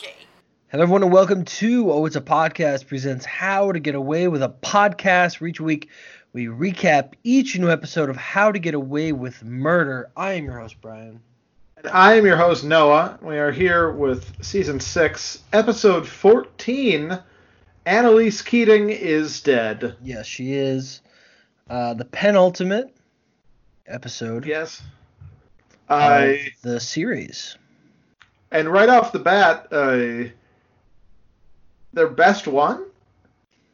monkey. Hello, everyone, and welcome to Oh It's a Podcast presents How to Get Away with a Podcast. Where each week we recap each new episode of How to Get Away with Murder. I am your host, Brian. And I am your host, Noah. We are here with season 6, episode 14 Annalise Keating is dead. Yes, she is uh, the penultimate episode Yes. of I the series. And right off the bat, uh, their best one?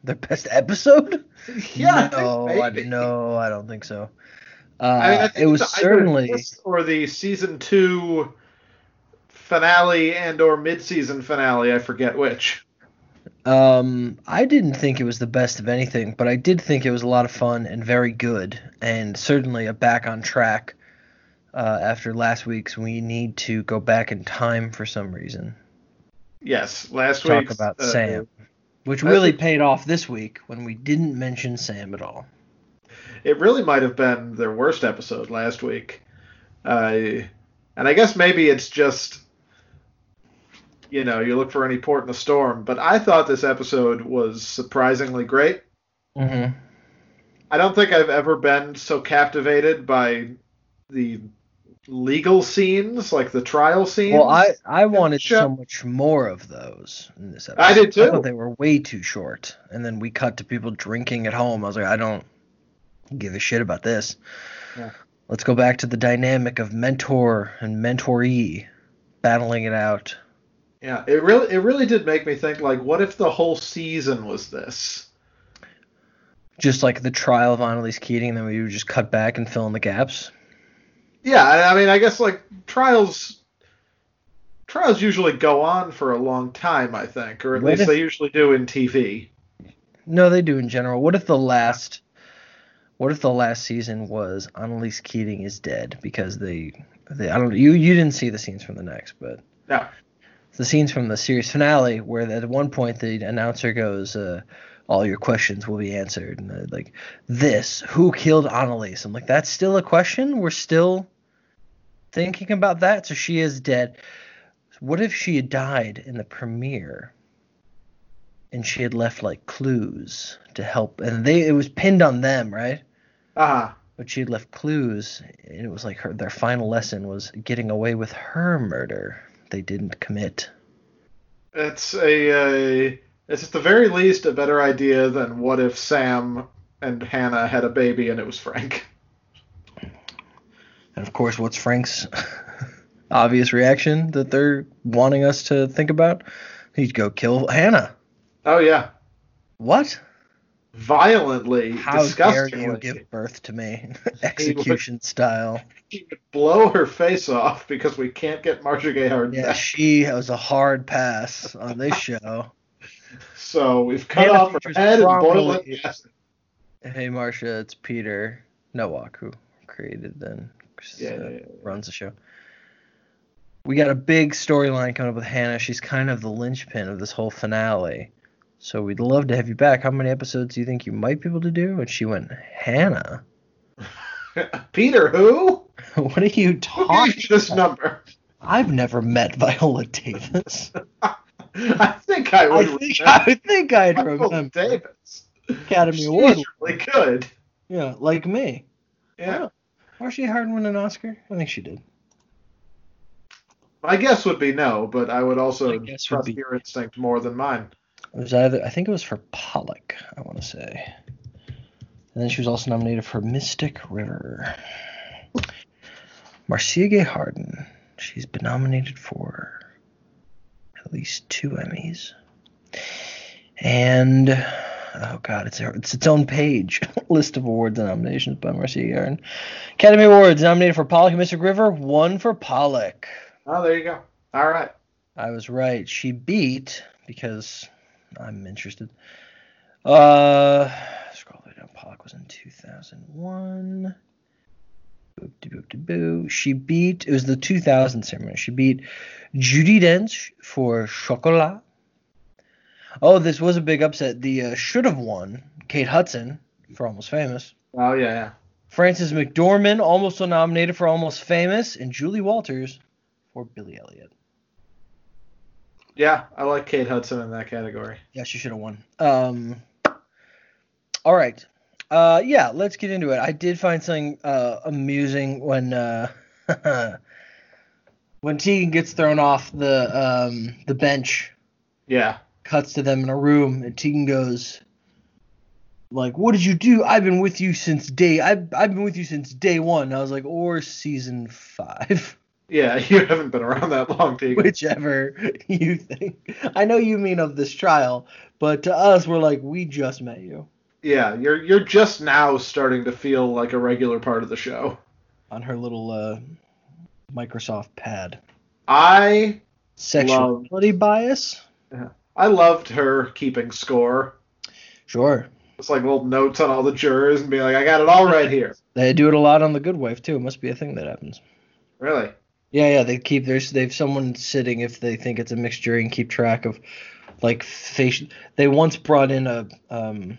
Their best episode? Yeah, I no, I, maybe. no, I don't think so. Uh, I mean, I think it was certainly or the season 2 finale and or mid-season finale, I forget which. Um, I didn't think it was the best of anything, but I did think it was a lot of fun and very good, and certainly a back on track. Uh, after last week's, we need to go back in time for some reason. Yes, last week. Talk about uh, Sam, which really week- paid off this week when we didn't mention Sam at all. It really might have been their worst episode last week. Uh, and I guess maybe it's just, you know, you look for any port in a storm. But I thought this episode was surprisingly great. Mm-hmm. I don't think I've ever been so captivated by the legal scenes, like the trial scenes. Well, I I wanted show. so much more of those in this episode. I did too. I thought they were way too short, and then we cut to people drinking at home. I was like, I don't give a shit about this. Yeah. Let's go back to the dynamic of mentor and mentoree battling it out. yeah, it really it really did make me think like, what if the whole season was this? Just like the trial of Annalise Keating, and then we would just cut back and fill in the gaps. Yeah, I mean, I guess like trials, trials usually go on for a long time, I think, or at What least if- they usually do in TV. No, they do in general. What if the last what if the last season was Annalise Keating is dead because they they I don't you you didn't see the scenes from the next, but No. the scenes from the series finale where at one point the announcer goes uh all your questions will be answered and like this who killed Annalise I'm like that's still a question we're still thinking about that? So she is dead. What if she had died in the premiere and she had left like clues to help? And they it was pinned on them right? Uh huh. but she had left clues and it was like her their final lesson was getting away with her murder they didn't commit. It's a, uh, it's at the very least a better idea than what if Sam and Hannah had a baby and it was Frank. and of course what's frank's obvious reaction that they're wanting us to think about? He'd go kill hannah. Oh yeah, what? Violently, how dare you give birth to me execution style? He would blow her face off because we can't get Marcia Gay Harden yeah back. she has a hard pass on this show. So we've cut Hannah off her head and boiled it. Yes. Hey Marcia, it's Peter Nowalk who created Yeah, uh, yeah, runs the show. We got a big storyline coming up with Hannah. She's kind of the linchpin of this whole finale. So we'd love to have you back. How many episodes do you think you might be able to do? And she went, Hannah, Peter, who? what are you Who talking? you this number? I've never met Viola Davis. I think I would. I think remember I think I'd Viola remember Davis. Academy Award. She's really good. Yeah, like me. Yeah. Marcia Harden win an Oscar? I think she did. My guess would be no, but I would also My guess would trust be- your instinct more than mine. It was either I think it was for Pollock, I want to say. And then she was also nominated for Mystic River. Marcia Gay Harden. She's been nominated for at least two Emmys. And oh god, it's it's its own page. List of awards and nominations by Marcia Gay Harden. Academy Awards nominated for Pollock and Mystic River, one for Pollock. Oh, there you go. All right. I was right. She beat because I'm interested. Uh, scroll way down. Pollock was in 2001. Boop de boop de boo. She beat. It was the 2000 ceremony. She beat Judi Dench for Chocolat. Oh, this was a big upset. The uh, should have won Kate Hudson for Almost Famous. Oh yeah, yeah. Frances McDormand almost nominated for Almost Famous, and Julie Walters for Billy Elliot. Yeah, I like Kate Hudson in that category. Yeah, she should have won. Um, all right. Uh, yeah, let's get into it. I did find something uh, amusing when uh, when Tegan gets thrown off the um, the bench. Yeah. Cuts to them in a room, and Tegan goes, "Like, what did you do? I've been with you since day. I've I've been with you since day one." And I was like, "Or season five, Yeah, you haven't been around that long, Tegan. whichever you think." I know you mean of this trial, but to us, we're like, "We just met you." Yeah, you're you're just now starting to feel like a regular part of the show. on her little uh, Microsoft pad. I Sexuality bias? I loved her keeping score. Sure. It's like little notes on all the jurors and be like, I got it all right here. They do it a lot on The Good Wife too. It must be a thing that happens. Really? Yeah, yeah. They keep there's they've someone sitting if they think it's a mixed jury and keep track of like facial. They once brought in a um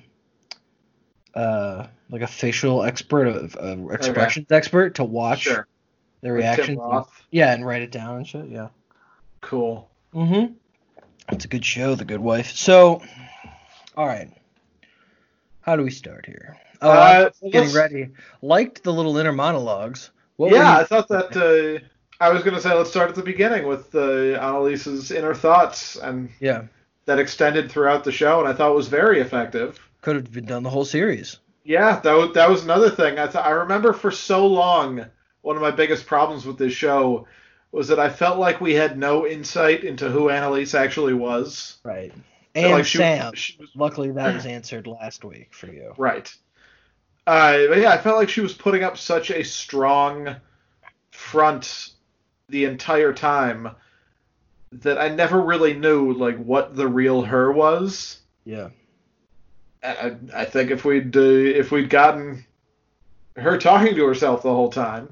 uh like a facial expert, a, a expressions expert to watch Sure. the reactions. Yeah, and write it down and shit. Yeah. Cool. Mm-hmm. It's a good show, The Good Wife. So, all right. How do we start here? Oh, Uh, I'm getting ready. Liked the little inner monologues. What yeah, I thought that. Uh, I was going to say let's start at the beginning with uh, Annalise's inner thoughts, and yeah. that extended throughout the show, and I thought was very effective. Could have been done the whole series. Yeah, that was, that was another thing. I th- I remember for so long one of my biggest problems with this show was that I felt like we had no insight into who Annalise actually was. Right. And like she- Sam. she was- Luckily, that was answered last week for you. Right. Uh, but yeah, I felt like she was putting up such a strong front the entire time that I never really knew like what the real her was. Yeah. I, I think if we'd uh, if we'd gotten her talking to herself the whole time,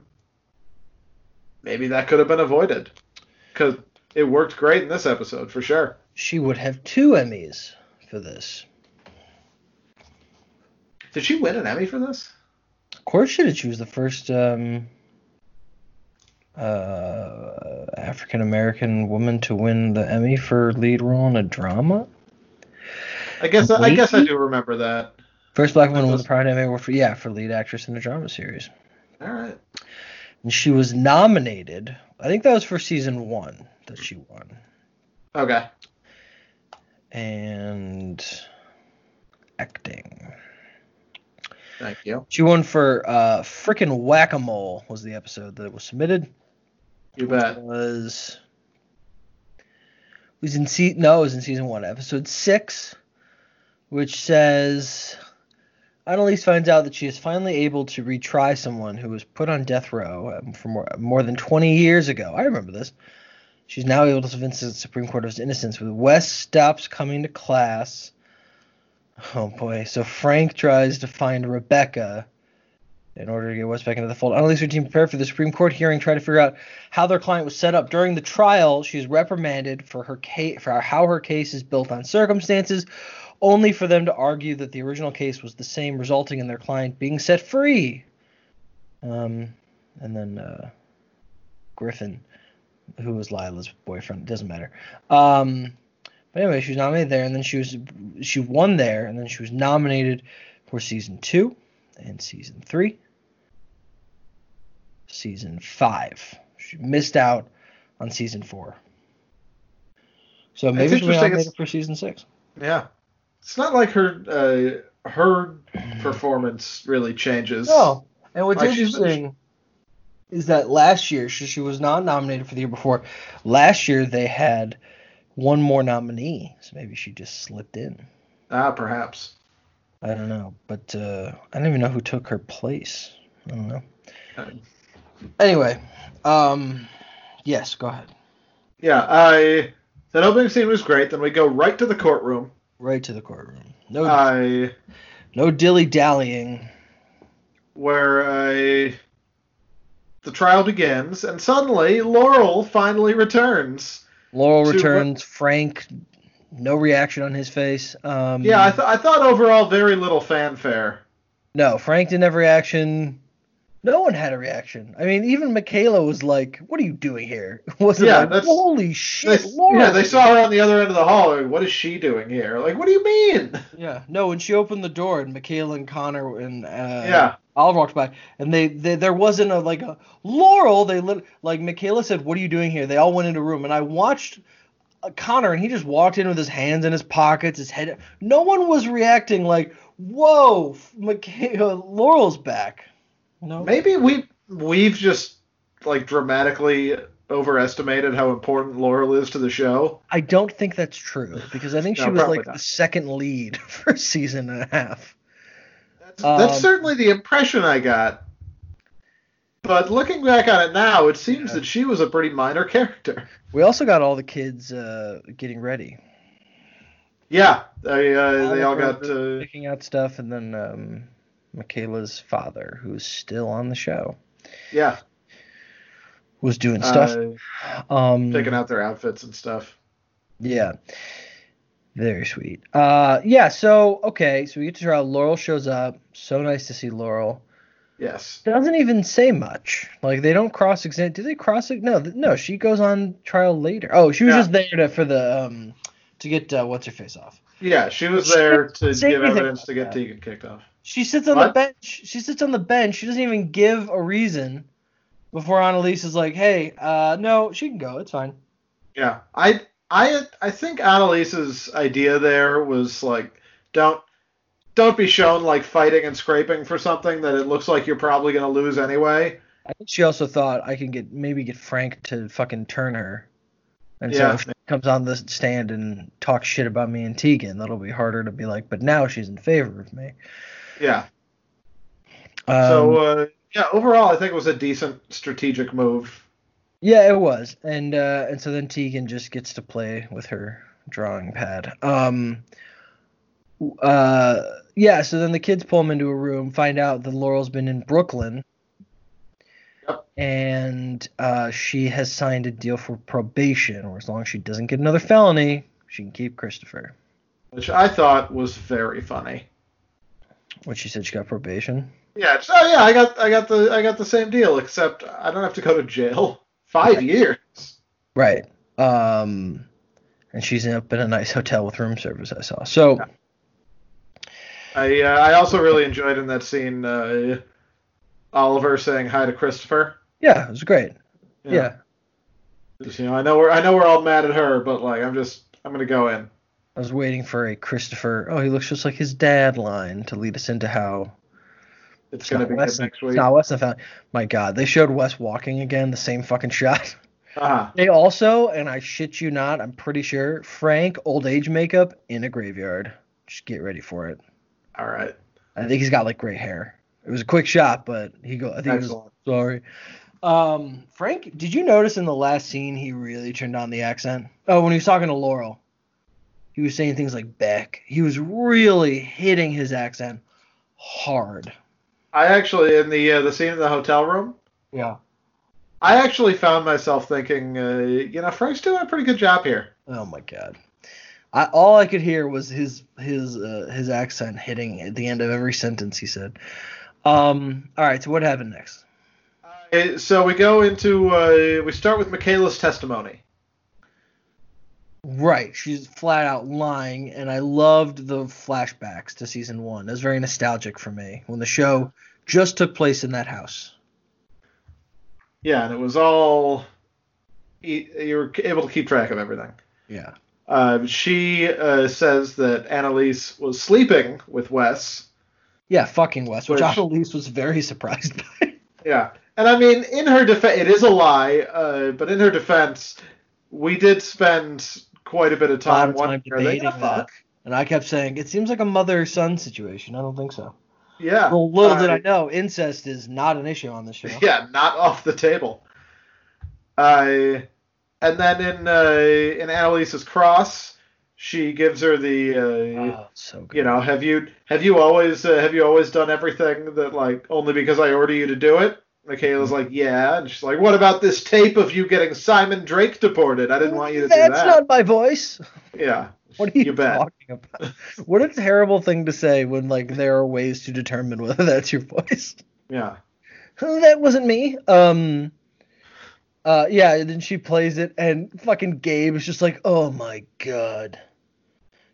maybe that could have been avoided. Because it worked great in this episode for sure. She would have two Emmys for this. Did she win an Emmy for this? Of course, she did. She was the first um, uh, African American woman to win the Emmy for lead role in a drama. I guess I guess I do remember that. First black woman to win Those- the Prime Emmy for yeah for lead actress in a drama series, All right. And she was nominated. I think that was for season one that she won, Okay. and acting. Thank you. She won for uh, frickin' whack a mole was the episode that was submitted. You bet. was was in se- no, it was in season one, episode six, which says Annalise finds out that she is finally able to retry someone who was put on death row um, for more, more than 20 years ago. I remember this. She's now able to convince the Supreme Court of his innocence. With Wes stops coming to class. Oh boy! So Frank tries to find Rebecca in order to get Wes back into the fold. Annalise and her team prepare for the Supreme Court hearing, try to figure out how their client was set up during the trial. She's reprimanded for her case, for how her case is built on circumstances, only for them to argue that the original case was the same, resulting in their client being set free. Um, and then uh, Griffin, who was Lila's boyfriend, doesn't matter. Um, but anyway, she was nominated there, and then she was she won there, and then she was nominated for season two and season three season five. She missed out on season four. So maybe she'll be nominated for season six. Yeah. It's not like her uh, her performance really changes. No, and what's Like, interesting is that last year she, she was not nominated for the year before. Last year they had one more nominee, so maybe she just slipped in. Ah, perhaps. I don't know, but uh, I don't even know who took her place. I don't know. Uh, Anyway, um, yes, go ahead. Yeah, I that opening scene was great. Then we go right to the courtroom. Right to the courtroom. No, I no dilly dallying. where I the trial begins, and suddenly Laurel finally returns. Laurel returns. Frank, no reaction on his face. Um, Yeah, I, th- I thought overall very little fanfare. no, Frank didn't have reaction. No one had a reaction. I mean, even Michaela was like, "What are you doing here?" Wasn't Yeah, like, that's- "Holy They, shit, Laura!" yeah, they saw her on the other end of the hall. like, What is she doing here? Like, what do you mean? Yeah, no. When she opened the door and Michaela and Connor and uh, Yeah. Oliver walked by, and they, they there wasn't a like a Laurel. They lit, like Michaela said, "What are you doing here?" They all went into a room, and I watched uh, Connor, and he just walked in with his hands in his pockets, his head. No one was reacting like, "Whoa, Michaela, Laurel's back." No, Maybe we we've just like dramatically overestimated how important Laurel is to the show. I don't think that's true because I think she was like not. the second lead for a season and a half. That's, that's Um, certainly the impression I got. But looking back on it now, it seems Yeah. that she was a pretty minor character. We also got all the kids uh, getting ready. Yeah, they, uh, they all got. Uh, picking out stuff, and then um, Michaela's father, who's still on the show, yeah, was doing stuff. uh, um, picking out their outfits and stuff. Yeah, very sweet. Uh, yeah. So okay, so we get to trial. Laurel shows up. So nice to see Laurel. Yes. Doesn't even say much. Like they don't cross examine. Do they cross? No, th- no. She goes on trial later. Oh, she was Yeah. just there to for the um to get uh, what's her face off. Yeah, she was there to give evidence to get that. Tegan kicked off. She sits on the bench. She sits on the bench. She doesn't even give a reason before Annalise is like, "Hey, uh, no, she can go. It's fine." Yeah, I I I think Annalise's idea there was like don't don't be shown like fighting and scraping for something that it looks like you're probably gonna lose anyway. I think she also thought I can get maybe get Frank to fucking turn her. And Yeah. so if she comes on the stand and talks shit about me and Tegan, that'll be harder to be like, but now she's in favor of me. Yeah. Um, so uh, yeah, overall I think it was a decent strategic move. yeah, it was, and uh, and so then Tegan just gets to play with her drawing pad. Um, uh, yeah. So then the kids pull him into a room, find out that Laurel's been in Brooklyn, Yep. and uh, she has signed a deal for probation, or as long as she doesn't get another felony, she can keep Christopher. Which I thought was very funny. What she said she got probation. Yeah, oh yeah, I got I got the I got the same deal except I don't have to go to jail. Five years. Right. Um, and she's up in a nice hotel with room service. I saw. So. Yeah. I uh, I also really enjoyed in that scene uh, Oliver saying hi to Christopher. Yeah, it was great. Yeah. Yeah. Just, you know, I know we're I know we're all mad at her, but like I'm just I'm gonna go in. I was waiting for a Christopher. Oh, he looks just like his dad line to lead us into how It's gonna be Wes- good next week. not Wes and found. My God, they showed Wes walking again, the same fucking shot. Uh-huh. They also, and I shit you not, I'm pretty sure Frank old age makeup in a graveyard. Just get ready for it. All right. I think he's got like gray hair. It was a quick shot, but he go. I think he was sorry. Um, Frank, did you notice in the last scene he really turned on the accent? Oh, when he was talking to Laurel, he was saying things like Beck. He was really hitting his accent hard. I actually in the uh, the scene in the hotel room, Yeah. I actually found myself thinking, uh, you know, Frank's doing a pretty good job here. Oh my god. I, all I could hear was his his uh, his accent hitting at the end of every sentence he said. Um. All right. So what happened next? Uh, so we go into uh, we start with Michaela's testimony. Right. She's flat out lying, and I loved the flashbacks to season one. It was very nostalgic for me when the show just took place in that house. Yeah, and it was all you you were able to keep track of everything. Yeah. Uh, she uh, says that Annalise was sleeping with Wes. Yeah, fucking Wes, which Which- Annalise was very surprised by. Yeah, and I mean, in her defense, it is a lie. Uh, but in her defense, we did spend quite a bit of time of time wondering, are they debating that. fuck? And I kept saying, it seems like a mother son situation. I don't think so. Yeah. Well, little did Uh, I know, incest is not an issue on the show. Yeah, not off the table. Uh, and then in uh, in Annalise's cross, she gives her the uh, Oh, so good. you know have you have you always uh, have you always done everything that like only because I order you to do it? Michaela's like yeah, and she's like, what about this tape of you getting Simon Drake deported? I didn't want you to do that. That's not my voice. Yeah, What are you, You talking about? What a terrible thing to say when like there are ways to determine whether that's your voice. yeah. that wasn't me. Um, uh, yeah, and then she plays it, and fucking Gabe is just like, oh my god.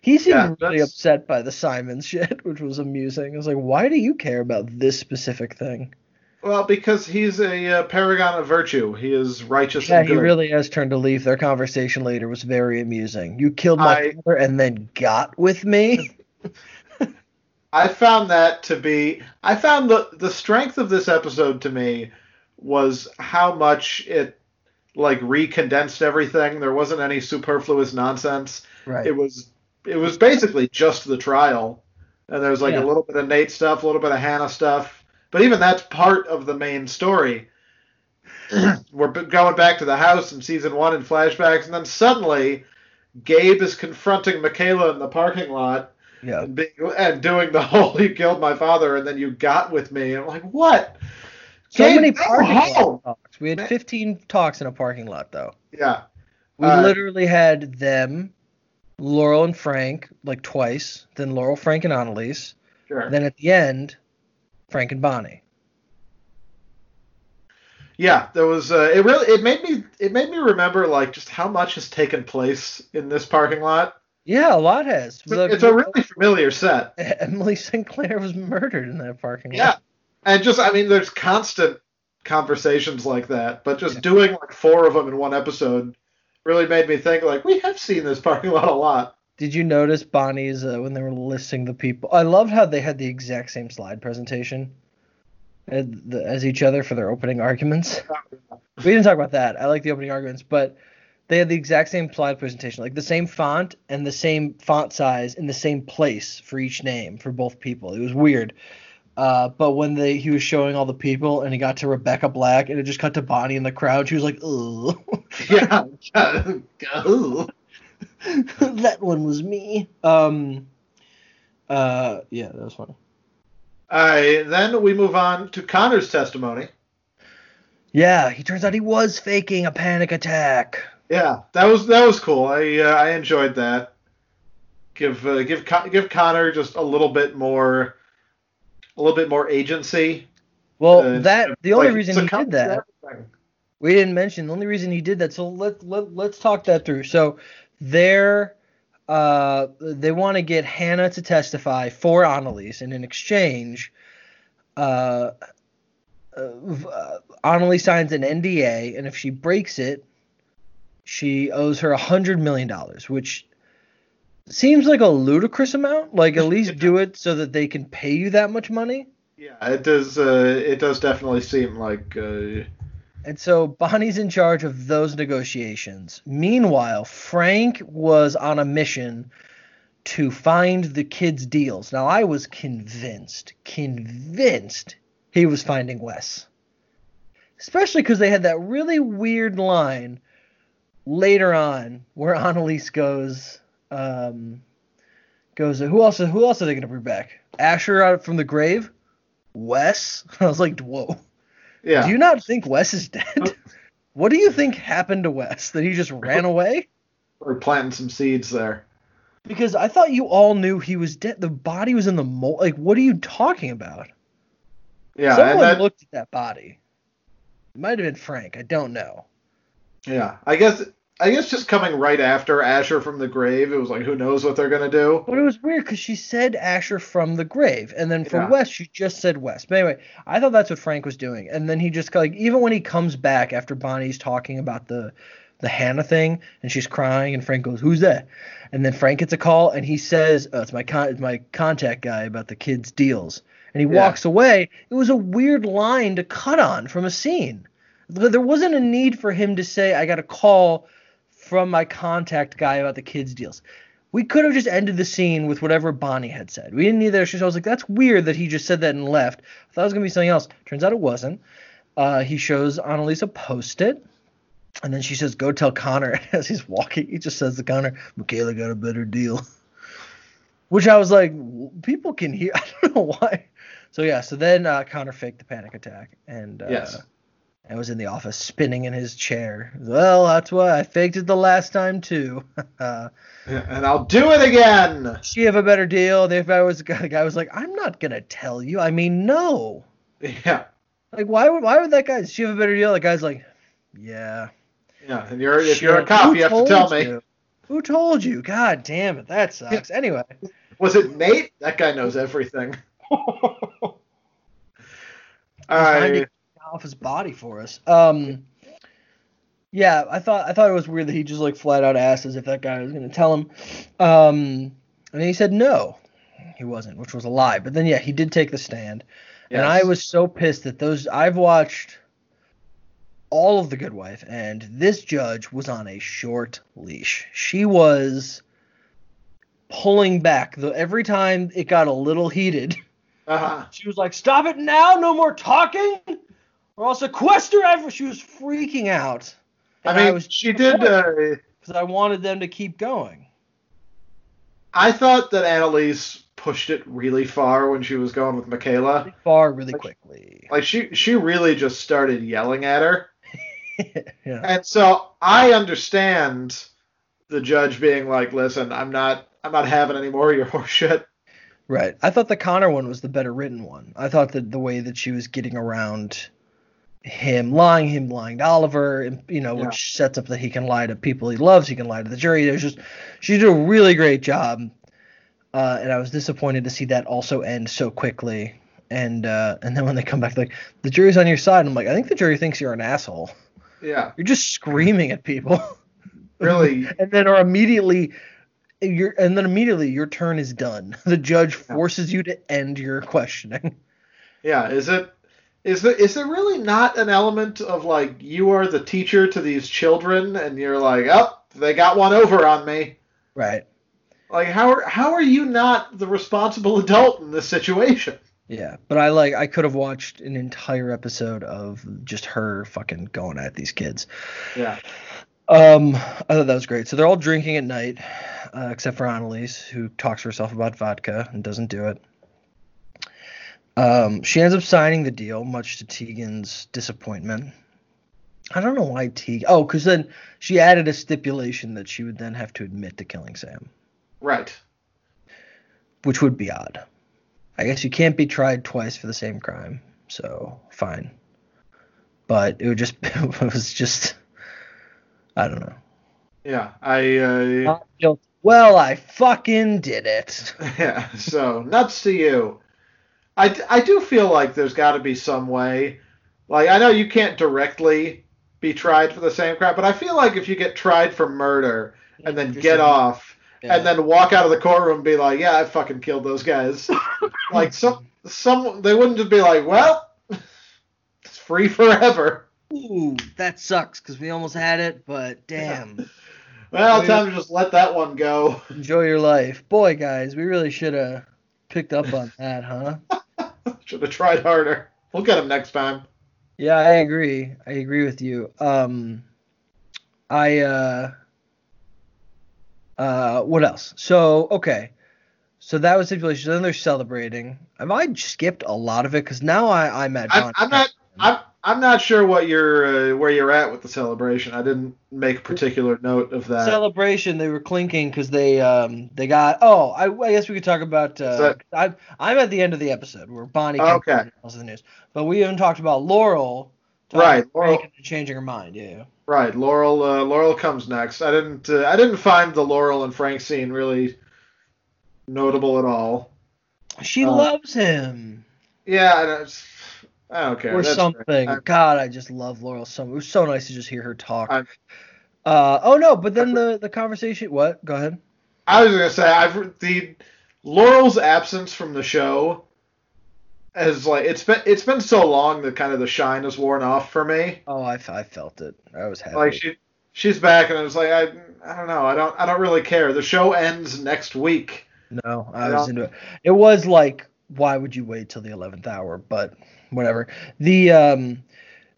He seemed Yeah, really upset by the Simons shit, which was amusing. I was like, why do you care about this specific thing? Well, because he's a uh, paragon of virtue. He is righteous Yeah, and he really has turned a leaf. Their conversation later was very amusing. You killed my I- father and then got with me. I found that to be. I found the the strength of this episode to me was how much it like recondensed everything. There wasn't any superfluous nonsense. right. It was it was basically just the trial, and there was like Yeah. a little bit of Nate stuff, a little bit of Hannah stuff. But even that's part of the main story. We're going back to the house in season one in flashbacks, and then suddenly Gabe is confronting Michaela in the parking lot yeah. and, being, and doing the whole "you killed my father" and then you got with me. And I'm like, what? So Gabe, many parking lot talks. We had 15 talks in a parking lot, though. Yeah, We Uh, literally had them, Laurel and Frank, like twice. Then Laurel, Frank, and Annalise. sure. Then at the end, Frank and Bonnie. Yeah, there was. Uh, it really it made me it made me remember like just how much has taken place in this parking lot. Yeah, a lot has. The- it's a really familiar set. Emily Sinclair was murdered in that parking lot. Yeah, and just I mean, there's constant conversations like that, but just Yeah. doing like four of them in one episode really made me think like we have seen this parking lot a lot. Did you notice Bonnie's uh, when they were listing the people? I loved how they had the exact same slide presentation as, each other for their opening arguments. we didn't talk about that. I like the opening arguments, but they had the exact same slide presentation, like the same font and the same font size in the same place for each name for both people. It was weird. Uh, but when they he was showing all the people and he got to Rebecca Black and it just cut to Bonnie in the crowd, she was like, "Ugh, Yeah. Ugh. that one was me." Um, uh, yeah, that was funny. All right, then we move on to Connor's testimony. Yeah, he turns out he was faking a panic attack. Yeah, that was that was cool. I uh, I enjoyed that. Give uh, give Con- give Connor just a little bit more, a little bit more agency. Well, Uh, that the only like, reason he did that we didn't mention the only reason he did that. So let let let's talk that through. So they're uh they want to get Hannah to testify for Annalise, and in exchange, uh, uh, uh Annalise signs an NDA, and if she breaks it, she owes her a hundred million dollars, which seems like a ludicrous amount. Like at least do it so that they can pay you that much money. Yeah, it does. Uh, it does definitely seem like. Uh, And so Bonnie's in charge of those negotiations. Meanwhile, Frank was on a mission to find the kids' deals. Now, I was convinced, convinced he was finding Wes. Especially because they had that really weird line later on where Annalise goes, um, goes, who else, who else are they going to bring back? Asher out from the grave? Wes? I was like, whoa. Yeah. Do you not think Wes is dead? what do you think happened to Wes? That he just ran away? We're planting some seeds there. Because I thought you all knew he was dead. The body was in the mold. Like, what are you talking about? Yeah, Someone that, looked at that body. It might have been Frank. I don't know. yeah. I guess I guess just coming right after Asher from the grave, it was like who knows what they're gonna do. But it was weird because she said Asher from the grave, and then for Yeah. Wes, she just said West. But anyway, I thought that's what Frank was doing, and then he just like even when he comes back after Bonnie's talking about the the Hannah thing, and she's crying, and Frank goes, "Who's that?" And then Frank gets a call, and he says, oh, "It's my con- it's my contact guy about the kids' deals," and he Yeah. walks away. It was a weird line to cut on from a scene. There wasn't a need for him to say, "I got a call." From my contact guy about the kids' deals we could have just ended the scene with whatever Bonnie had said. We didn't need that. I was like, that's weird that he just said that and left. I thought it was gonna be something else. Turns out it wasn't. Uh, he shows Annalisa post-it, and then she says, "Go tell Connor." As he's walking, he just says to Connor, "Michaela got a better deal," which I was like, people can hear. I don't know why. So yeah. So then uh, Connor faked the panic attack, and uh, Yes. I was in the office spinning in his chair. Well, that's why I faked it the last time too. And I'll do it again. she have a better deal. The guy was the guy was like, I'm not gonna tell you. I mean, no. Yeah. Like, why would why would that guy? She have a better deal? The guy's like, yeah. Yeah, and you're if you're a cop, you have to tell me. Who told you? God damn it, that sucks. Anyway, Was it Nate? That guy knows everything. All right. Off his body for us. Um, yeah, I thought I thought it was weird that he just like flat out asked as if that guy was gonna tell him. Um, and he said no, he wasn't, which was a lie. But then yeah, he did take the stand, and I was so pissed that those I've watched all of the Good Wife, and this judge was on a short leash. She was pulling back the every time it got a little heated. Uh-huh. She was like, "Stop it now! No more talking, or I'll sequester everyone." She was freaking out. I mean, was she did. Uh, because I wanted them to keep going. I thought that Annalise pushed it really far when she was going with Michaela. Far really quickly. Like she, she really just started yelling at her. yeah. And so I understand the judge being like, "Listen, I'm not, I'm not having any more of your horse shit." Right. I thought the Connor one was the better written one. I thought that the way that she was getting around him lying, him lying to Oliver, and, you know, Yeah. which sets up that he can lie to people he loves, he can lie to the jury. There's just she did a really great job. Uh, and I was disappointed to see that also end so quickly. And uh, and then when they come back, like the jury's on your side, I'm like, I think the jury thinks you're an asshole. Yeah, You're just screaming at people. really. and then are immediately your and then immediately your turn is done. The judge forces you to end your questioning. Yeah, is it? Is there is there really not an element of like you are the teacher to these children and you're like, oh, they got one over on me. Right. Like how are how are you not the responsible adult in this situation? Yeah, but I like I could have watched an entire episode of just her fucking going at these kids. Yeah. Um, I thought that was great. So they're all drinking at night, uh, except for Annalise, who talks to herself about vodka and doesn't do it. Um, she ends up signing the deal, much to Tegan's disappointment. I don't know why Tegan. Oh, because then she added a stipulation that she would then have to admit to killing Sam, Right. which would be odd. I guess you can't be tried twice for the same crime, so fine. But it would just it was just I don't know. Yeah. I uh, Well, I fucking did it. yeah. So nuts to you. I, I do feel like there's got to be some way. Like I know you can't directly be tried for the same crime, but I feel like if you get tried for murder and then get some- off Yeah. and then walk out of the courtroom and be like, "Yeah, I fucking killed those guys." like some some they wouldn't just be like, "Well, it's free forever." Ooh, that sucks because we almost had it, but damn. Well, Yeah. time to just let that one go. Enjoy your life. Boy, guys, we really should have picked up on that, huh? Should have tried harder. We'll get him next time. Yeah, I agree. I agree with you. Um, I uh, uh, what else? So okay, so that was stipulation. Then they're celebrating. Have I skipped a lot of it? Because now I I'm at. I'm, I'm not. I'm. I'm not sure what you're uh, where you're at with the celebration. I didn't make particular note of that. celebration. They were clinking because they um they got. Oh, I, I guess we could talk about. Uh, that- I'm I'm at the end of the episode where Bonnie. comes Okay. tells the news, but we haven't talked about Laurel. Right, about Laurel- changing her mind. Yeah. right, Laurel. Uh, Laurel comes next. I didn't. Uh, I didn't find the Laurel and Frank scene really notable at all. She Uh, loves him. Yeah, I don't, care. or That's something. I- God, I just love Laurel so much. It was so nice to just hear her talk. I'm- uh, oh no, but then the the conversation. What? Go ahead. I was gonna say I've the Laurel's absence from the show has like it's been it's been so long that kind of the shine has worn off for me. Oh, I, I felt it. I was happy. Like she she's back and I was like I I don't know I don't I don't really care. The show ends next week. no, I I was into it. It was like, why would you wait till the eleventh hour? But whatever. The um.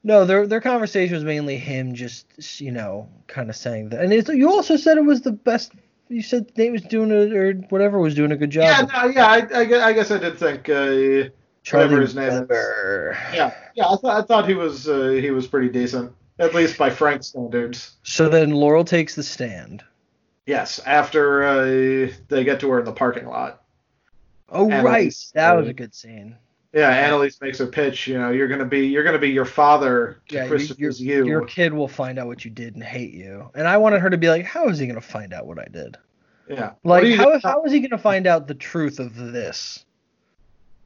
No, their their conversation was mainly him just you know kind of saying that, and it's, you also said it was the best. You said Nate was doing it or whatever was doing a good job. Yeah, no, yeah, I, I, guess, I guess I did think. Uh, Charlie whatever his name is. Yeah, yeah, I thought I thought he was uh, he was pretty decent, at least by Frank standards. So then Laurel takes the stand. Yes, after uh, they get to her in the parking lot. Oh And right, that was uh, a good scene. Yeah, Annalise makes her pitch. You know, you're gonna be you're gonna be your father to Yeah, Christopher's your, you. your kid will find out what you did and hate you. And I wanted her to be like, how is he gonna find out what I did? yeah. Like, how, gonna- how is he gonna find out the truth of this?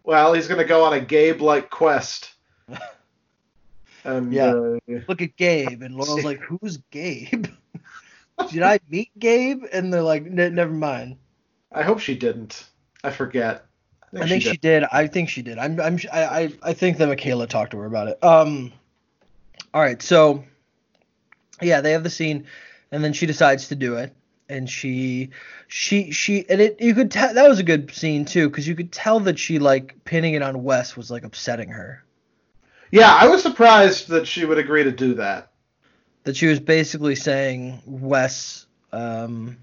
Well, he's gonna go on a Gabe-like quest. And Yeah. uh, Look at Gabe, and Laurel's like, who's Gabe? did I meet Gabe? And they're like, never mind. I hope she didn't. I forget. I think she did. I think she did. I'm. I'm. I. I, I think that Michaela talked to her about it. Um. All right. So. Yeah, they have the scene, and then she decides to do it, and she, she, she, and it. You could tell that was a good scene too, because you could tell that she like pinning it on Wes was like upsetting her. Yeah, I was surprised that she would agree to do that. That she was basically saying Wes. Um.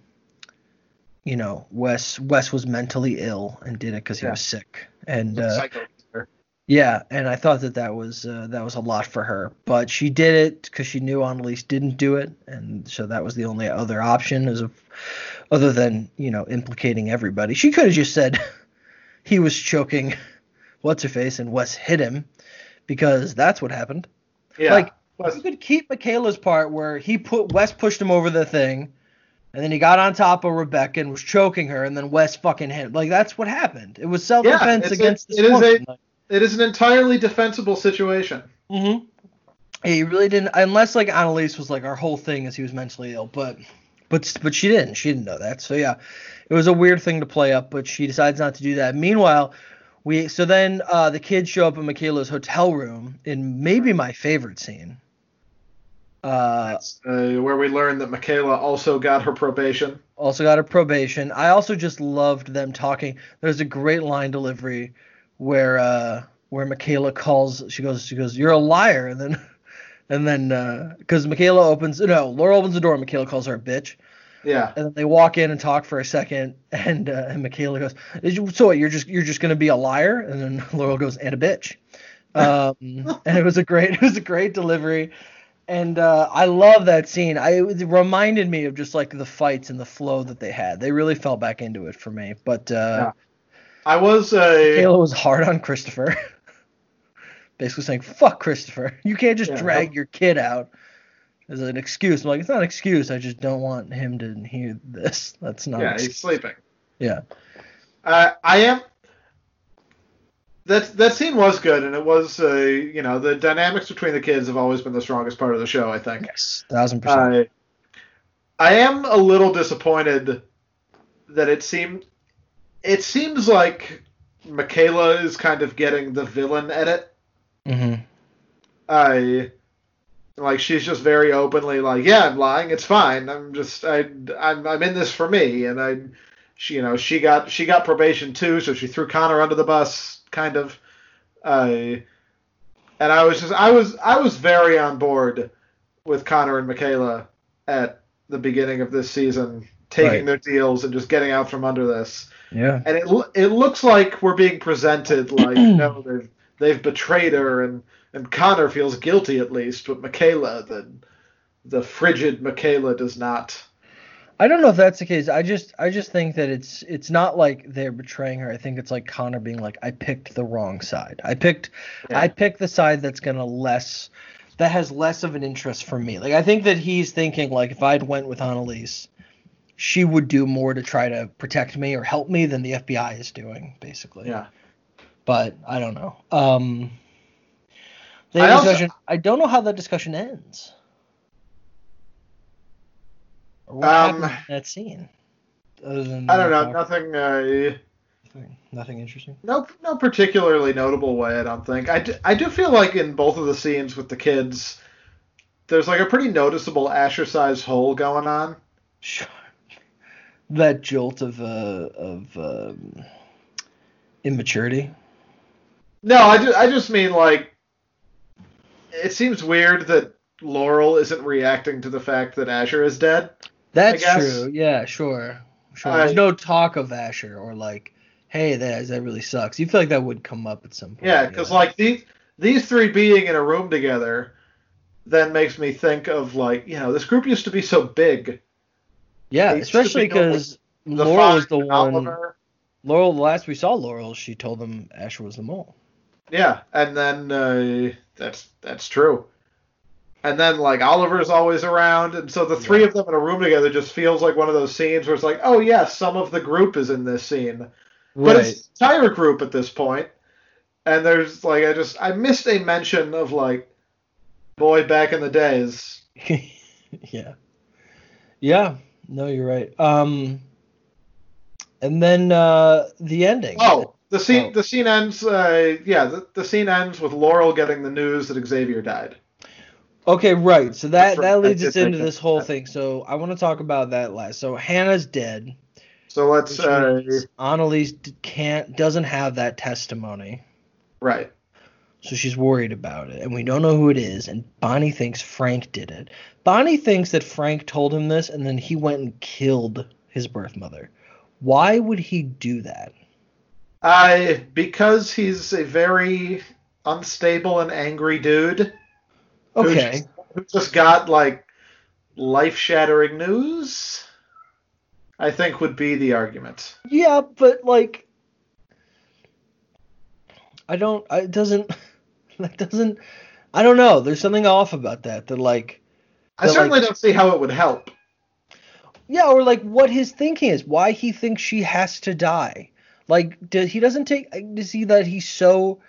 You know, Wes. Wes was mentally ill and did it because he Yeah. was sick, and. Uh. Yeah, and I thought that that was uh, that was a lot for her, but she did it because she knew Annalise didn't do it, and so that was the only other option, as of other than you know implicating everybody. She could have just said he was choking what's her face, and Wes hit him because that's what happened. Yeah. like, Plus- You could keep Michaela's part where he put Wes pushed him over the thing, and then he got on top of Rebecca and was choking her, and then Wes fucking hit. him. Like that's what happened. It was self defense a- against this it is a- woman. Like, it is an entirely defensible situation. Mm-hmm. He really didn't, unless like Annalise was like our whole thing is he was mentally ill, but but but she didn't. She didn't know that. So yeah, it was a weird thing to play up, but she decides not to do that. Meanwhile, we so then uh, the kids show up in Michaela's hotel room in maybe my favorite scene. Uh, Uh, where we learned that Michaela also got her probation. also got her probation. I also just loved them talking. There's a great line delivery where uh where Michaela calls she goes she goes you're a liar and then and then because Michaela opens no Laura opens the door and Michaela calls her a bitch Yeah. and then they walk in and talk for a second and uh, and Michaela goes "Is you- so what, you're just you're just gonna be a liar and then Laurel goes and a bitch um and it was a great it was a great delivery and uh, I love that scene. I it reminded me of just like the fights and the flow that they had. They really fell back into it for me. But uh, I was uh, Michaela was hard on Christopher, basically saying "fuck Christopher." You can't just Yeah. drag your kid out as an excuse. I'm like, it's not an excuse. I just don't want him to hear this. That's not. yeah, he's sleeping. yeah. Uh, I am. That that scene was good, and it was uh, you know the dynamics between the kids have always been the strongest part of the show. I think. Yes, thousand percent. I I am a little disappointed that it seemed it seems like Michaela is kind of getting the villain edit. hmm I like she's just very openly like, yeah, I'm lying. It's fine. I'm just I I'm I'm in this for me, and I she you know she got she got probation too, so she threw Connor under the bus, kind of. Uh, and I was just I was I was very on board with Connor and Michaela at the beginning of this season, taking Right. their deals and just getting out from under this Yeah. and it it looks like we're being presented like no they've they've betrayed her and and Connor feels guilty at least but Michaela the the frigid Michaela does not I don't know if that's the case. I just I just think that it's it's not like they're betraying her. I think it's like Connor being like, I picked the wrong side. I picked Yeah. I picked the side that's gonna less that has less of an interest for me. Like I think that he's thinking like if I'd went with Annalise, she would do more to try to protect me or help me than the FBI is doing, basically. yeah But I don't know. Um the I also- discussion I don't know how that discussion ends. What Um, that scene? Other than I don't know talk- nothing uh, nothing, nothing interesting. no no particularly notable way I don't think I do, I do feel like in both of the scenes with the kids there's like a pretty noticeable Asher size hole going on Sure. That jolt of uh, of um, immaturity. no I just I just mean like it seems weird that Laurel isn't reacting to the fact that Asher is dead That's true. Yeah, sure. Sure. I- There's no talk of Asher or like, hey, that that really sucks. You feel like that would come up at some point. Yeah, because like these these three being in a room together, then makes me think of like you know this group used to be so big. yeah, especially because Laurel was the one. Oliver. Laurel, the last we saw Laurel, she told them Asher was the mole. Yeah, and then uh, that's that's true. And then like Oliver's always around, and so the three Yeah. of them in a room together just feels like one of those scenes where it's like, oh yes, some of the group is in this scene, but it's the entire group at this. And there's like I just I missed a mention of like boy back in the days. yeah. Yeah. No, you're right. Um, and then uh, the ending. Oh, the scene Oh. the scene ends. Uh, yeah, the, the scene ends with Laurel getting the news that Xavier died. Okay, right. So that that leads us into this whole thing. So I want to talk about that last. So Hannah's dead. So let's uh, Annalise can't doesn't have that testimony. right. So she's worried about it, and we don't know who it is. And Bonnie thinks Frank did it. Bonnie thinks that Frank told him this, and then he went and killed his birth mother. Why would he do that? I because he's a very unstable and angry dude. Okay, just- Who just got like life shattering news. I think would be the argument. yeah, but like, I don't. I- It doesn't. That doesn't. I don't know. There's something off about that. That like. I certainly like- don't see how it would help. Yeah, or like what his thinking is, why he thinks she has to die. Like, he doesn't take to see that he's so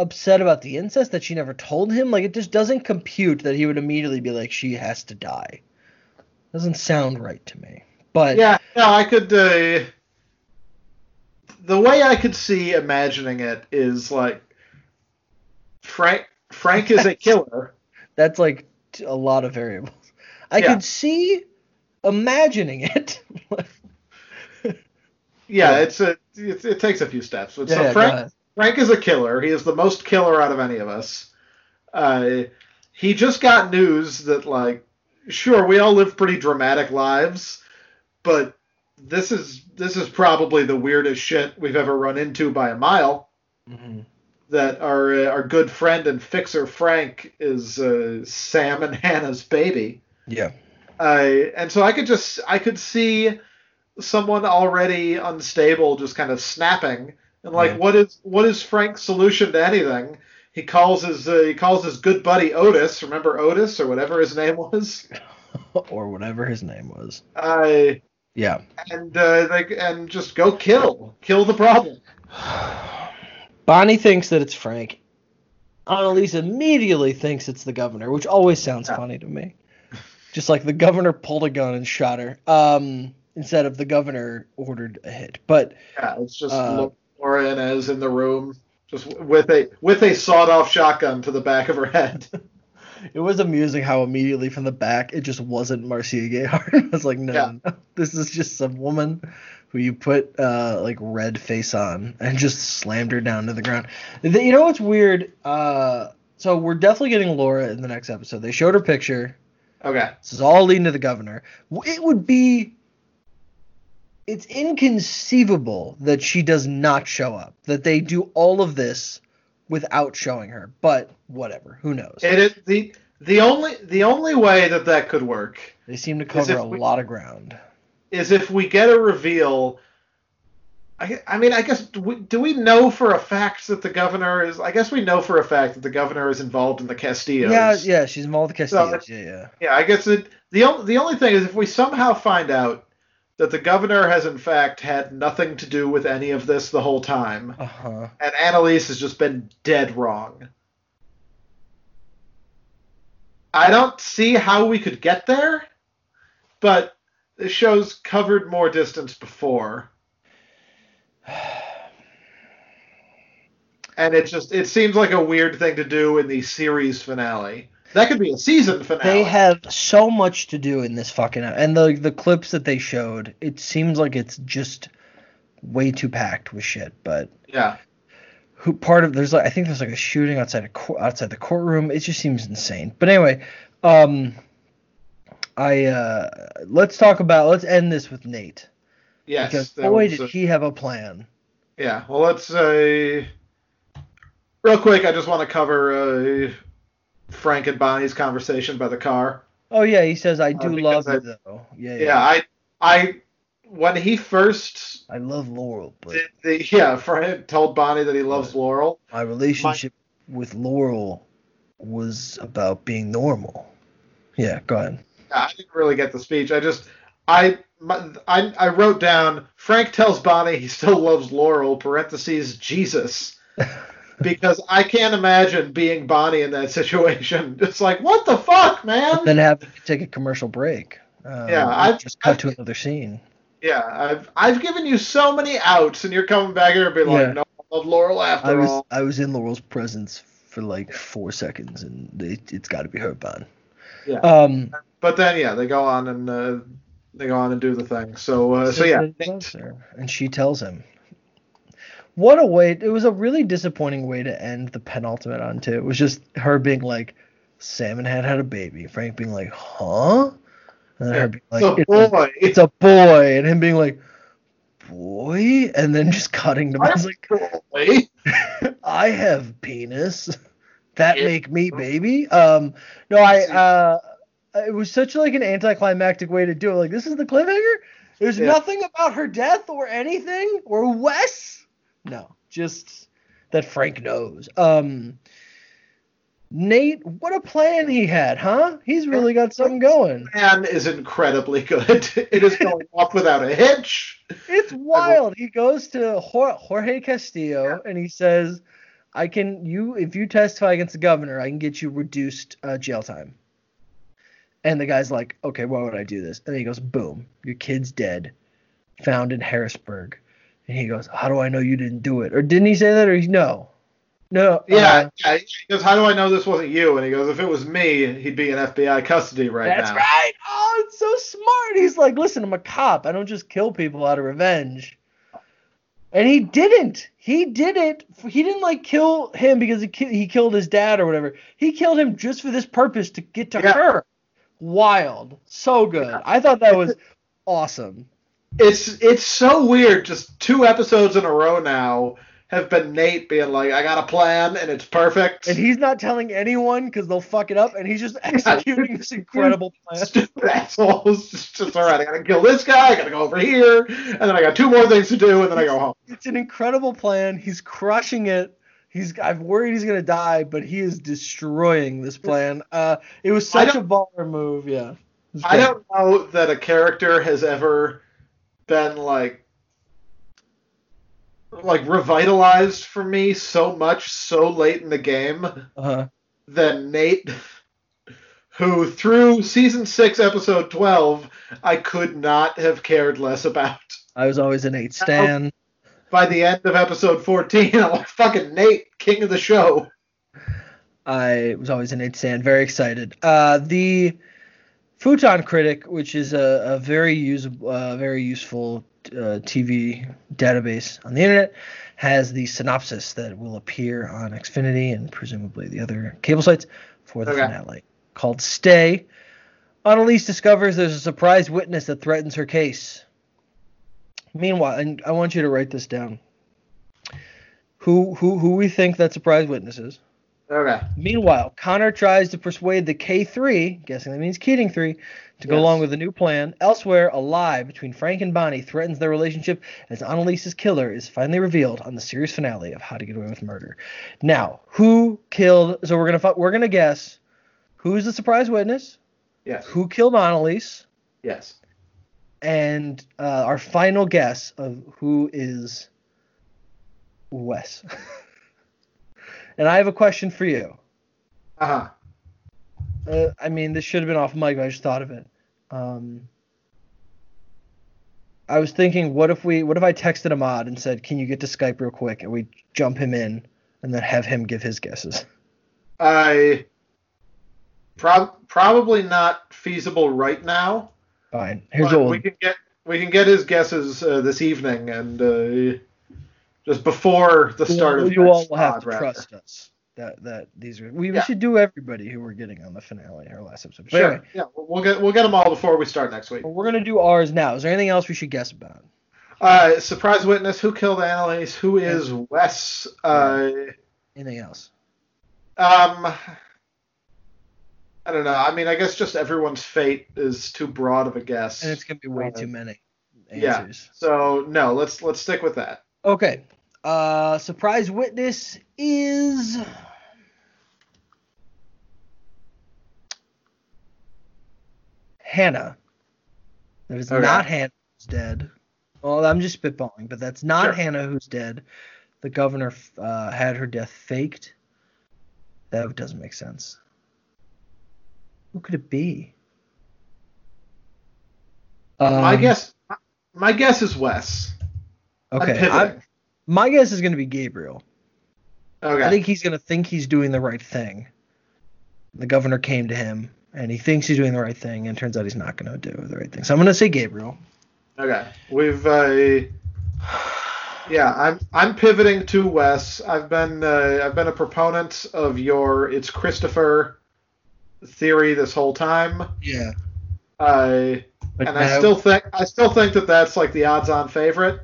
upset about the incest that she never told him? Like, it just doesn't compute that he would immediately be like, she has to die. Doesn't sound right to me. But Yeah, no, I could. Uh, the way I could see imagining it is like Frank. Frank is a killer. that's like a lot of variables. I Yeah. could see imagining it. Yeah, it's a. It, it takes a few steps. So yeah, Frank. Frank is a killer. He is the most killer out of any of us. Uh, he just got news that like, sure, we all live pretty dramatic lives, but this is this is probably the weirdest shit we've ever run into by a mile. Mhm. That our uh, our good friend and fixer Frank is uh, Sam and Hannah's baby. Yeah. Uh, and so I could just I could see someone already unstable just kind of snapping and like Yeah. what is what is Frank's solution to anything? He calls his uh, he calls his good buddy Otis. Remember Otis or whatever his name was? or whatever his name was. Uh, Yeah. and uh, like and just go kill kill the problem. Bonnie thinks that it's Frank. Annalise immediately thinks it's the governor, which always sounds Yeah. funny to me. Just like the governor pulled a gun and shot her, um, instead of the governor ordered a hit. But Yeah, it's just Uh, Inez in the room, just with a with a sawed off shotgun to the back of her head. it was amusing how immediately from the back it just wasn't Marcia Gay Harden. I was like, no, Yeah. no, this is just some woman who you put uh, like red face on and just slammed her down to the ground. The- you know what's weird? Uh, so we're definitely getting Laura in the next episode. They showed her picture. Okay. This is all leading to the governor. It would be. It's inconceivable that she does not show up. That they do all of this without showing her. But whatever. Who knows? It is the the only the only way that that could work They seem to cover a we- lot of ground. is if we get a reveal. I, I mean, I guess do we, do we know for a fact that the governor is? I guess we know for a fact that the governor is involved in the Castillos. Yeah, yeah, she's involved with So- Castillo. yeah, yeah. Yeah, I guess it. The only the only thing is if we somehow find out that the governor has in fact had nothing to do with any of this the whole time, Uh huh. and Annalise has just been dead wrong. I don't see how we could get there, but the show's covered more distance before. And it just it seems like a weird thing to do in the series finale. That could be a season finale. They have so much to do in this fucking and the the clips that they showed, it seems like it's just way too packed with shit. But yeah. who part of there's like I think there's like a shooting outside a outside the courtroom. It just seems insane. But anyway, um, I uh let's talk about let's end this with Nate Yes. because boy did uh, he have a plan. Yeah, well, let's say real quick. I just want to cover uh, Frank and Bonnie's conversation by the car. Oh yeah, he says I uh, do because love I- you though. Yeah, yeah. Yeah, I I when he first I love Laurel, but did the yeah, Frank told Bonnie that he loves Laurel. my relationship with Laurel was about being normal. Yeah, go ahead. I didn't really get the speech. I just I my, I I wrote down Frank tells Bonnie he still loves Laurel parentheses Jesus because I can't imagine being Bonnie in that situation. It's like what the fuck, man? Then have to take a commercial break. Um, Yeah, I've- just cut to I've- another scene. Yeah, I've I've given you so many outs, and you're coming back here and being like, Yeah. no, I love Laurel after I was all. I was in Laurel's presence for like four seconds, and it, it's got to be her, Bon. Yeah. Um. But then yeah, they go on and uh, they go on and do the thing. So uh, so yeah, that he loves her, and she tells him. What a way! It was a really disappointing way to end the penultimate on too. It was just her being like, "Salmon had had a baby." Frank being like, "Huh?" And then her being like, "It's a, boy, it's a boy," and him being like, "Boy," and then just cutting to. I was like, boy. I have penis. That Yeah. make me baby. Um, no, I. Uh, it was such like an anticlimactic way to do it. Like this is the cliffhanger. There's Yeah. nothing about her death or anything or Wes. No, just that Frank knows. Um, Nate, what a plan he had, huh? He's really got something going. man is incredibly good. It is going off without a hitch. It's wild. He goes to Jorge Castillo and he says, "I can you if you testify against the governor, I can get you reduced uh, jail time." And the guy's like, "Okay, why would I do this?" And he goes, "Boom, your kid's dead, found in Harrisburg." And he goes, "How do I know you didn't do it?" Or didn't he say that? Or he no, no. Yeah, uh, yeah. He goes, "How do I know this wasn't you?" And he goes, "If it was me, he'd be in FBI custody right That's now." That's right. Oh, it's so smart. He's like, listen, I'm a cop. I don't just kill people out of revenge. And he didn't. He did it. He didn't like kill him because he, ki- he killed his dad or whatever. He killed him just for this purpose to get to Yeah. her. Wild. So good. I thought that was awesome. It's it's so weird. Just two episodes in a row now have been Nate being like, "I got a plan and it's perfect." And he's not telling anyone because they'll fuck it up. And he's just executing this incredible plan. Stupid assholes. Just, just all right. I gotta kill this guy. I gotta go over here, and then I got two more things to do, and then I go home. It's an incredible plan. He's crushing it. He's I'm worried he's gonna die, but he is destroying this plan. Uh, it was such a baller move. Yeah. I don't know that a character has ever been like like revitalized for me so much so late in the game Uh-huh. than Nate who through season 6 episode 12 I could not have cared less about. I was always a Nate stan. By the end of episode 14 I'm like fucking Nate king of the show. I was always a Nate stan. Very excited. Uh, the Futon Critic, which is a, a very usable, uh, very useful uh, TV database on the internet, has the synopsis that will appear on Xfinity and presumably the other cable sites for the Okay. finale. Called Stay. Annalise discovers there's a surprise witness that threatens her case. Meanwhile, and I want you to write this down. Who who who we think that surprise witness is? Okay. Meanwhile, Connor tries to persuade the K3, guessing that means Keating 3, to go along with a new plan. Elsewhere, a lie between Frank and Bonnie threatens their relationship as Annalise's killer is finally revealed on the series finale of How to Get Away with Murder. Now, who killed? So we're gonna we're gonna guess who's the surprise witness, Yes. who killed Annalise, Yes. and uh, our final guess of who is Wes. and I have a question for you. Uh-huh. Uh, I mean, this should have been off mic, but I just thought of it. Um, I was thinking, what if we, what if I texted Ahmad and said, "Can you get to Skype real quick?" and we jump him in, and then have him give his guesses. I prob- probably not feasible right now. Fine. Here's what we'll, we can get we can get his guesses uh, this evening and uh, just before the start of the state. you all will have to rather. trust us. That that these are we, we should do everybody who we're getting on the finale, our last episode. But Sure. anyway, Yeah, we'll get we'll get them all before we start next week. we're gonna do ours now. Is there anything else we should guess about? Uh, surprise witness: Who killed Annalise? Who is Wes? Uh, Anything else? um, I don't know. I mean, I guess just everyone's fate is too broad of a guess. And it's gonna be way Uh, too many. answers. Yeah. So no, let's let's stick with that. Okay. Uh, surprise witness is Hannah. That is Okay. not Hannah who's dead. Well, I'm just spitballing, but that's not Sure. Hannah who's dead. The governor uh, had her death faked. That doesn't make sense. Who could it be? my Um, guess, my guess is Wes. Okay. I- my guess is going to be Gabriel. okay. I think he's going to think he's doing the right thing. The governor came to him, and he thinks he's doing the right thing, and turns out he's not going to do the right thing. So I'm going to say Gabriel. Okay, we've uh, yeah, I'm I'm pivoting to Wes. I've been uh, I've been a proponent of your it's Christopher theory this whole time. Yeah. Uh, But and now, I still think I still think that that's like the odds-on favorite.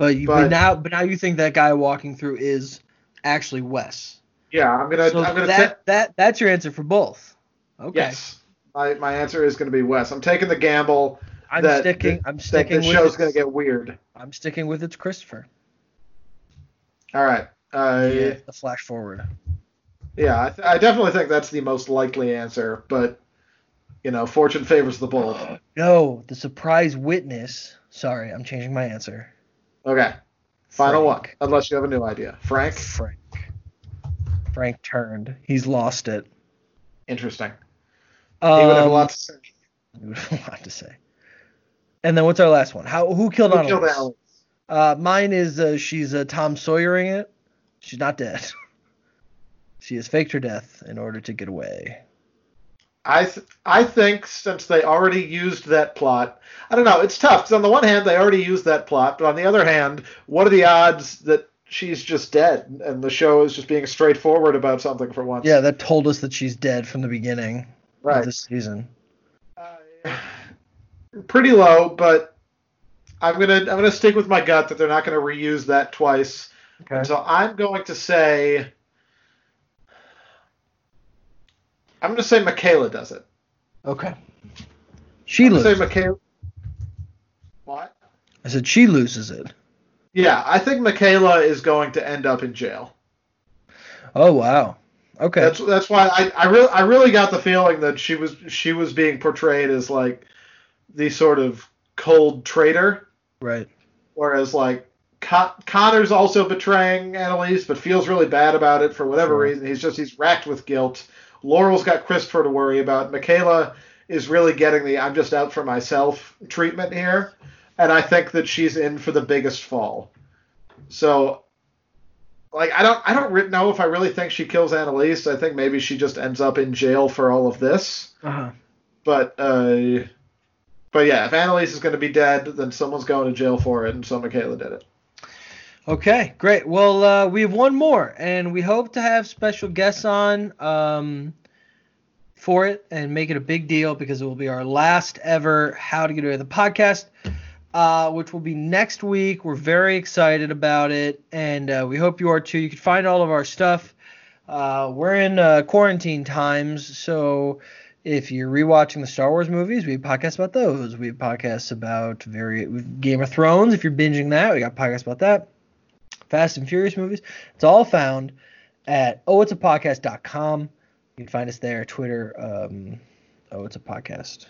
But, you, but but- now, but now you think that guy walking through is actually Wes. Yeah, I'm gonna So I'm gonna that that that's your answer for both. Okay. yes. My my answer is gonna be Wes. I'm taking the gamble I'm that sticking. that- I'm that sticking the with. show's it's- gonna get weird. I'm sticking with it's Christopher. All right. Uh, Yeah, the flash forward. Yeah, I, th- I definitely think that's the most likely answer, but you know, fortune favors the bold. No, the surprise witness. Sorry, I'm changing my answer. Okay, final one, unless you have a new idea. Frank, Frank. Frank turned. He's lost it. interesting. He would have a Um, lot to say. He would have a lot to say. And then what's our last one? How who killed Who Annalise? killed Alan? Uh, mine is uh, she's uh, Tom Sawyering it. She's not dead. she has faked her death in order to get away. I th- I think since they already used that plot, I don't know. It's tough because on the one hand they already used that plot, but on the other hand, what are the odds that she's just dead and the show is just being straightforward about something for once? Yeah, that told us that she's dead from the beginning of right. the season. Uh, pretty low, but I'm gonna I'm gonna stick with my gut that they're not gonna reuse that twice. Okay. So I'm going to say I'm gonna say Michaela does it. Okay. She I'm gonna say loses. Michaela. What? I said she loses it. Yeah, I think Michaela is going to end up in jail. Oh wow. Okay. That's that's why I I really I really got the feeling that she was she was being portrayed as like the sort of cold traitor. right. Whereas like Con- Connor's also betraying Annalise, but feels really bad about it for whatever Sure. reason. He's just he's racked with guilt. Laurel's got Christopher to worry about. Michaela is really getting the I'm just out for myself treatment here, and I think that she's in for the biggest fall. So, like I don't I don't know if I really think she kills Annalise. I think maybe she just ends up in jail for all of this. Uh huh. But uh, but yeah, if Annalise is going to be dead, then someone's going to jail for it, and so Michaela did it. Okay, great. Well, uh, we have one more, and we hope to have special guests on um, for it and make it a big deal because it will be our last ever How to Get Away with the podcast, uh, which will be next week. We're very excited about it, and uh, we hope you are too. You can find all of our stuff. Uh, we're in uh, quarantine times, so if you're rewatching the Star Wars movies, we have podcasts about those. We have podcasts about very Game of Thrones. If you're binging that, we got podcasts about that. Fast and Furious movies. It's all found at ohit'sapodcast.com. You can find us there, Twitter, um, oh, it's a podcast.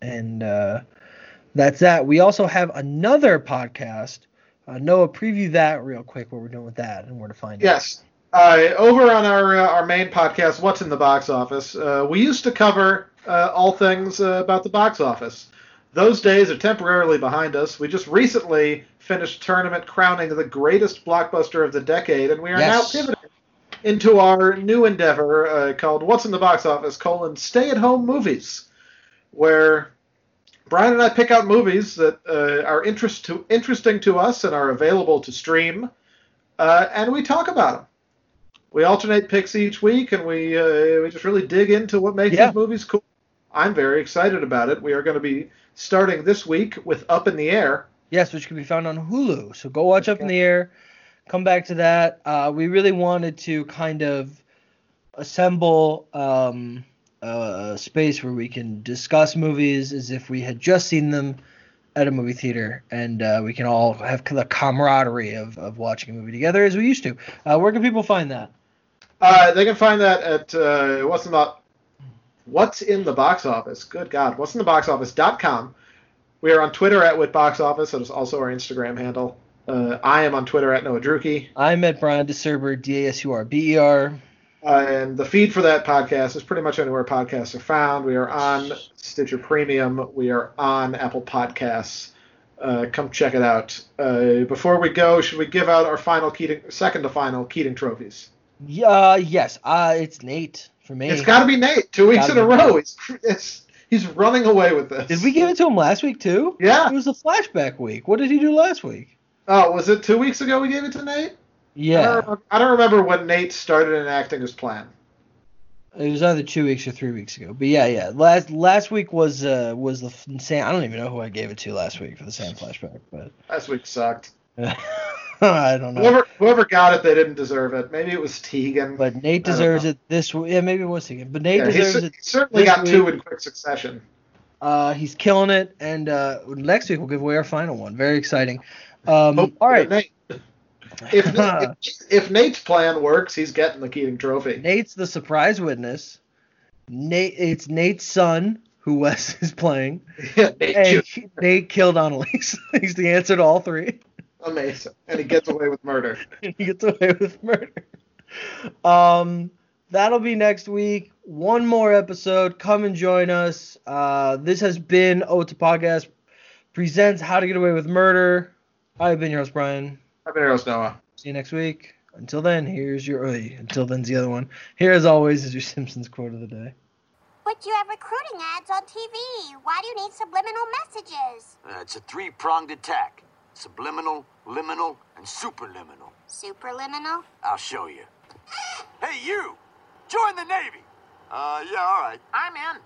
And uh, that's that. We also have another podcast. Uh, Noah, preview that real quick, what we're doing with that and where to find it. Yes. Uh, over on our uh, our main podcast, What's in the Box Office, uh, we used to cover uh, all things uh, about the box office. Those days are temporarily behind us. We just recently finished tournament crowning the greatest blockbuster of the decade, and we are Yes. now pivoting into our new endeavor uh, called What's in the Box Office: colon Stay at Home Movies, where Brian and I pick out movies that uh, are interest to, interesting to us and are available to stream, uh, and we talk about them. We alternate picks each week, and we uh, we just really dig into what makes Yeah. these movies cool. I'm very excited about it. We are going to be starting this week with Up in the Air. Yes, which can be found on Hulu. So go watch Up in the Air. Come back to that. Uh, we really wanted to kind of assemble um, a space where we can discuss movies as if we had just seen them at a movie theater, and uh, we can all have the camaraderie of, of watching a movie together as we used to. Uh, where can people find that? Uh, they can find that at uh, what's the what's in the box office. Good God, what's in the box office.com. We are on Twitter at WitBoxOffice. That is also our Instagram handle. Uh, I am on Twitter at Noah Druki. I'm at Brian Dasurber, D A S U R B E R. Uh, and the feed for that podcast is pretty much anywhere podcasts are found. We are on Stitcher Premium. We are on Apple Podcasts. Uh, come check it out. Uh, before we go, should we give out our final Keating, second to final Keating trophies? Yeah, yes. Uh, it's Nate for me. It's got to be Nate. Two weeks in a row. He's, it's, he's running away with this. Did we give it to him last week too? Yeah. It was the flashback week. What did he do last week? Oh, was it two weeks ago we gave it to Nate? I Yeah, don't, remember, I don't remember when Nate started enacting his plan. it was either two weeks or three weeks ago. But yeah, yeah. Last last week was uh was the Sam. I don't even know who I gave it to last week for the Sam flashback, but Last week sucked. I don't know. Whoever whoever got it, they didn't deserve it. Maybe it was Tegan. But Nate deserves it this week. Yeah, maybe it was again. But Nate Yeah, deserves it. he's certainly got two in quick succession. Uh, he's killing it, and uh, next week we'll give away our final one. Very exciting. Um, Hope all right, Nate. If, if, if Nate's plan works, he's getting the Keating Trophy. Nate's the surprise witness. Nate, it's Nate's son who Wes is playing. Yeah, Nate Nate killed Annalise. he's the answer to all three. Amazing, and he gets away with murder. and he gets away with murder. Um, that'll be next week. One more episode. Come and join us. Uh, this has been Ota Podcast presents How to Get Away with Murder. I've been your host Brian. I've been your host, Noah. See you next week. Until then, here's your. Oh, until then's the other one. Here, as always, is your Simpsons quote of the day. But you have recruiting ads on TV. Why do you need subliminal messages? Uh, it's a three pronged attack subliminal, liminal, and superliminal. Superliminal? I'll show you. Hey, you! Join the Navy! Uh, yeah, all right. I'm in.